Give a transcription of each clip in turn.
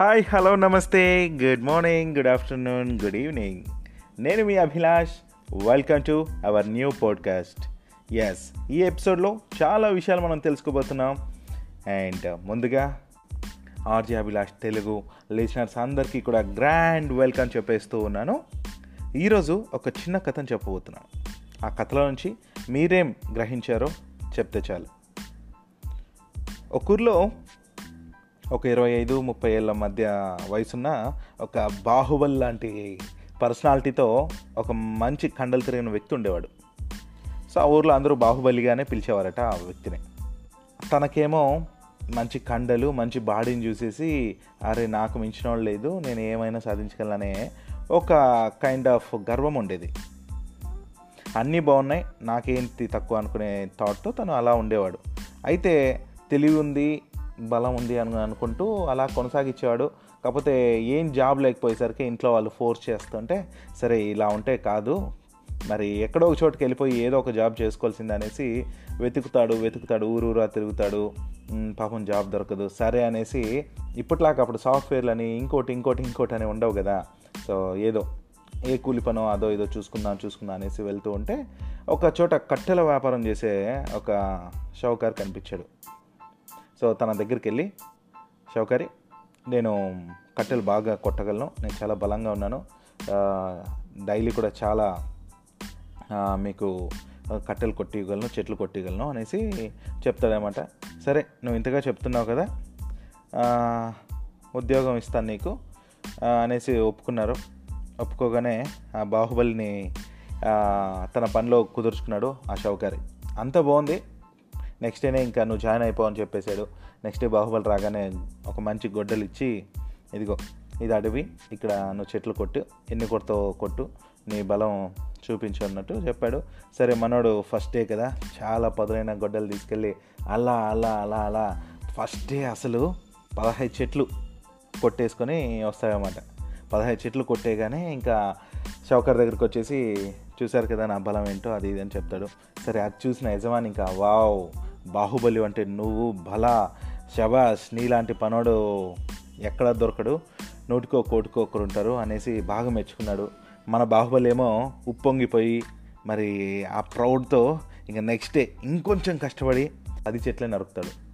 Hi hello నమస్తే. Good morning good afternoon good evening. నేను మీ Abhilash. Welcome to our new podcast yes ఈ ఎపిసోడ్లో చాలా విషయాలు మనం తెలుసుకోబోతున్నాం. అండ్ ముందుగా ఆర్జే అభిలాష్ తెలుగు లిసనర్స్ అందరికీ కూడా గ్రాండ్ వెల్కమ్ చెప్పేస్తూ ఉన్నాను. ఈరోజు ఒక చిన్న కథను చెప్పబోతున్నాను ఆ కథలో నుంచి మీరేం గ్రహించారో చెప్తే చాలు. ఒక ఊర్లో ఒక ఇరవై ఐదు ముప్పై ఏళ్ళ మధ్య వయసున్న ఒక బాహుబలి లాంటి పర్సనాలిటీతో ఒక మంచి కండలు తిరిగిన వ్యక్తి ఉండేవాడు. సో ఆ ఊర్లో అందరూ బాహుబలిగానే పిలిచేవారట ఆ వ్యక్తిని. తనకేమో మంచి కండలు మంచి బాడీని చూసేసి అరే నాకు మించిన వాళ్ళు లేదు నేను ఏమైనా సాధించగలనే ఒక కైండ్ ఆఫ్ గర్వం ఉండేది. అన్నీ బాగున్నాయి నాకేంటి తక్కువ అనుకునే థాట్తో తను అలా ఉండేవాడు. అయితే తెలివి ఉంది బలం ఉంది అని అనుకుంటూ అలా కొనసాగించేవాడు. కాకపోతే ఏం జాబ్ లేకపోయేసరికి ఇంట్లో వాళ్ళు ఫోర్స్ చేస్తుంటే సరే ఇలా ఉంటే కాదు మరి ఎక్కడో ఒక చోటుకి వెళ్ళిపోయి ఏదో ఒక జాబ్ చేసుకోవాల్సింది అనేసి వెతుకుతాడు వెతుకుతాడు ఊరూరా తిరుగుతాడు. పాపం జాబ్ దొరకదు సరే అనేసి ఇప్పట్లాగా అప్పుడు సాఫ్ట్వేర్లని ఇంకోటి ఇంకోటి ఇంకోటి అని ఉండవు కదా. సో ఏదో ఏ కూలి పనో అదో ఏదో చూసుకుందాం చూసుకుందాం అనేసి వెళ్తూ ఉంటే ఒక చోట కట్టెల వ్యాపారం చేసే ఒక షౌకార్ కనిపించాడు. సో తన దగ్గరికి వెళ్ళి షౌకారి నేను కట్టెలు బాగా కొట్టగలను. నేను చాలా బలంగా ఉన్నాను. డైలీ కూడా చాలా మీకు కట్టెలు కొట్టిగలను చెట్లు కొట్టిగలను అనేసి చెప్తాడనమాట సరే నువ్వు ఇంతగా చెప్తున్నావు కదా ఉద్యోగం ఇస్తాను నీకు అనేసి ఒప్పుకున్నారు. ఒప్పుకోగానే ఆ బాహుబలిని తన పనిలో కుదుర్చుకున్నాడు ఆ షౌకారి. అంత బాగుంది. నెక్స్ట్ డేనే ఇంకా నువ్వు జాయిన్ అయిపో అని చెప్పేశాడు. నెక్స్ట్ డే బాహుబలి రాగానే ఒక మంచి గొడ్డలు ఇచ్చి ఇదిగో ఇది అడవి ఇక్కడ నువ్వు చెట్లు కొట్టు ఎన్ని కొడతావో కొట్టు నీ బలం చూపించు అన్నట్టు చెప్పాడు. సరే మనోడు ఫస్ట్ డే కదా చాలా పదునైన గొడ్డలు తీసుకెళ్ళి అలా అలా అలా అలా ఫస్ట్ డే అసలు పదహైదు చెట్లు కొట్టేసుకొని వస్తాయన్నమాట. పదహైదు చెట్లు కొట్టేగానే ఇంకా షౌకర్ దగ్గరికి వచ్చేసి చూశారు కదా నా బలం ఏంటో అది ఇది అని చెప్తాడు. సరే అది చూసిన యజమాని ఇంకా వావ్ బాహుబలి అంటే నువ్వు బల శబాష్ నీలాంటి పనోడు ఎక్కడ దొరకడు? నోటికో కోటికో ఒకరు ఉంటారు అనేసి బాగా మెచ్చుకున్నాడు. మన బాహుబలి ఏమో ఉప్పొంగిపోయి మరి ఆ ప్రౌడ్తో ఇంకా నెక్స్ట్ డే ఇంకొంచెం కష్టపడి పది చెట్లే నరుకుతాడు.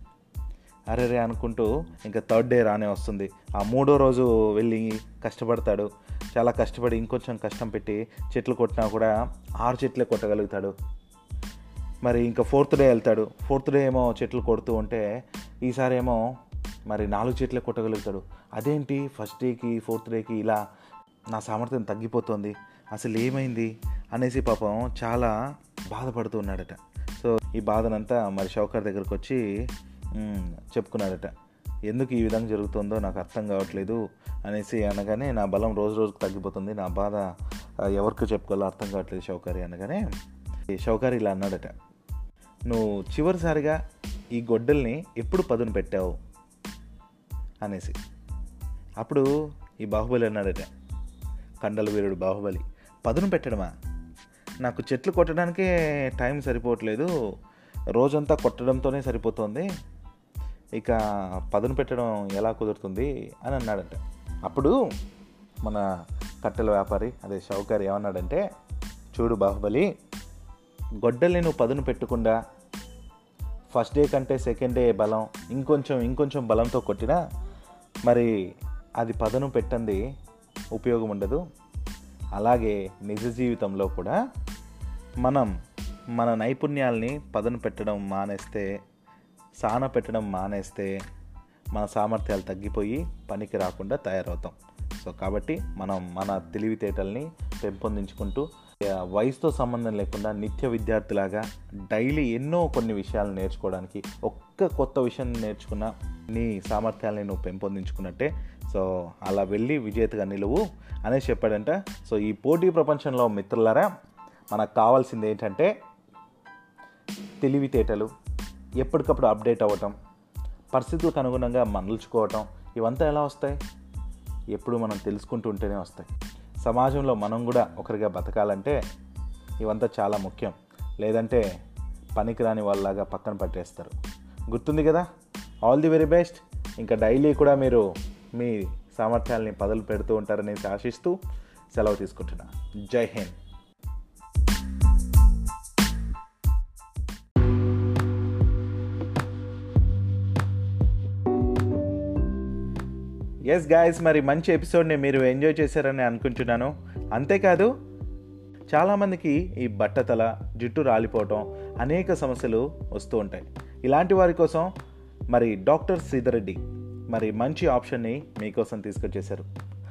అరే రే అనుకుంటూ ఇంకా థర్డ్ డే రానే వస్తుంది. ఆ మూడో రోజు వెళ్ళి కష్టపడతాడు. చాలా కష్టపడి ఇంకొంచెం కష్టం పెట్టి చెట్లు కొట్టినా కూడా ఆరు చెట్లే కొట్టగలుగుతాడు. మరి ఇంకా ఫోర్త్ డే వెళ్తాడు. ఫోర్త్ డే ఏమో చెట్లు కొడుతూ ఉంటే ఈసారి ఏమో మరి నాలుగు చెట్లే కొట్టగలుగుతాడు. అదేంటి? ఫస్ట్ డేకి ఫోర్త్ డేకి ఇలా నా సామర్థ్యం తగ్గిపోతుంది. అసలు ఏమైంది? అనేసి పాపం చాలా బాధపడుతూ ఉన్నాడట. సో ఈ బాధనంతా మరి షౌకర్ దగ్గరకు వచ్చి చెప్పుకున్నాడట. ఎందుకు ఈ విధంగా జరుగుతుందో నాకు అర్థం కావట్లేదు అనేసి అనగానే నా బలం రోజు రోజుకు తగ్గిపోతుంది. నా బాధ ఎవరికి చెప్పుకోవాలో అర్థం కావట్లేదు షౌకరి అనగానే. ఈ ఇలా అన్నాడట. నువ్వు చివరిసారిగా ఈ గొడ్డల్ని ఎప్పుడు పదును పెట్టావు? అనేసి. అప్పుడు ఈ బాహుబలి అన్నాడట. కండల వీరుడు బాహుబలి పదును పెట్టడమా? నాకు చెట్లు కొట్టడానికే టైం సరిపోవట్లేదు. రోజంతా కొట్టడంతోనే సరిపోతుంది. ఇక పదును పెట్టడం ఎలా కుదురుతుంది? అని అన్నాడంట. అప్పుడు మన కట్టెల వ్యాపారి అదే షౌకారి ఏమన్నాడంటే చూడు బాహుబలి గొడ్డల్ని నువ్వు పదును పెట్టకుండా ఫస్ట్ డే కంటే సెకండ్ డే బలం ఇంకొంచెం ఇంకొంచెం బలంతో కొట్టినా మరి అది పదను పెట్టండి ఉపయోగం ఉండదు. అలాగే నిజ జీవితంలో కూడా మనం మన నైపుణ్యాల్ని పదను పెట్టడం మానేస్తే సాన పెట్టడం మానేస్తే మన సామర్థ్యాలు తగ్గిపోయి పనికి రాకుండా తయారవుతాం. సో కాబట్టి మనం మన తెలివితేటల్ని పెంపొందించుకుంటూ వయసుతో సంబంధం లేకుండా నిత్య విద్యార్థిలాగా డైలీ ఎన్నో కొన్ని విషయాలు నేర్చుకోవడానికి ఒక్క కొత్త విషయం నేర్చుకున్న నీ సామర్థ్యాలని నువ్వు పెంపొందించుకున్నట్టే. సో అలా వెళ్ళి విజేతగా నిలువు అనేసి చెప్పాడంట. సో ఈ పోటీ ప్రపంచంలో మిత్రులారా మనకు కావాల్సింది ఏంటంటే తెలివితేటలు ఎప్పటికప్పుడు అప్డేట్ అవ్వటం పరిస్థితులకు అనుగుణంగా మనుల్చుకోవటం ఇవంతా ఎలా వస్తాయి? ఎప్పుడు మనం తెలుసుకుంటూ ఉంటేనే వస్తాయి. సమాజంలో మనం కూడా ఒకరిగా బతకాలంటే ఇవంతా చాలా ముఖ్యం. లేదంటే పనికిరాని వాళ్ళలాగా పక్కన పట్టేస్తారు. గుర్తుంది కదా? ఆల్ ది వెరీ బెస్ట్ ఇంకా డైలీ కూడా మీరు మీ సామర్థ్యాలని పదలు పెడుతూ ఉంటారనేసి ఆశిస్తూ సెలవు తీసుకుంటున్నా. జై హింద్. ఎస్ గాయస్ మరి మంచి ఎపిసోడ్ని మీరు ఎంజాయ్ చేశారని అనుకుంటున్నాను. అంతేకాదు చాలామందికి ఈ బట్టతల జుట్టు రాలిపోవటం అనేక సమస్యలు వస్తూ ఉంటాయి. ఇలాంటి వారి కోసం మరి డాక్టర్ సీధరెడ్డి మరి మంచి ఆప్షన్ని మీకోసం తీసుకొచ్చేశారు.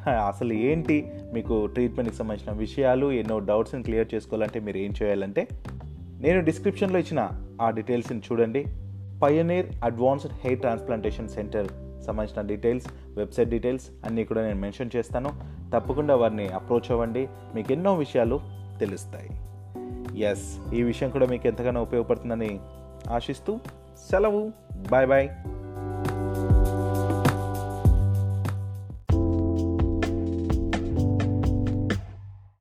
అసలు ఏంటి? మీకు ట్రీట్మెంట్కి సంబంధించిన విషయాలు ఎన్నో డౌట్స్ని క్లియర్ చేసుకోవాలంటే మీరు ఏం చేయాలంటే నేను డిస్క్రిప్షన్లో ఇచ్చిన ఆ డీటెయిల్స్ని చూడండి. Pioneer advanced hair transplantation center సంబంధించిన డీటెయిల్స్ వెబ్సైట్ డీటెయిల్స్ అన్నీ కూడా నేను మెన్షన్ చేస్తాను. తప్పకుండా వారిని అప్రోచ్ అవ్వండి. మీకు ఎన్నో విషయాలు తెలుస్తాయి. ఎస్ ఈ విషయం కూడా మీకు ఎంతగానో ఉపయోగపడుతుందని ఆశిస్తూ సెలవు. Bye bye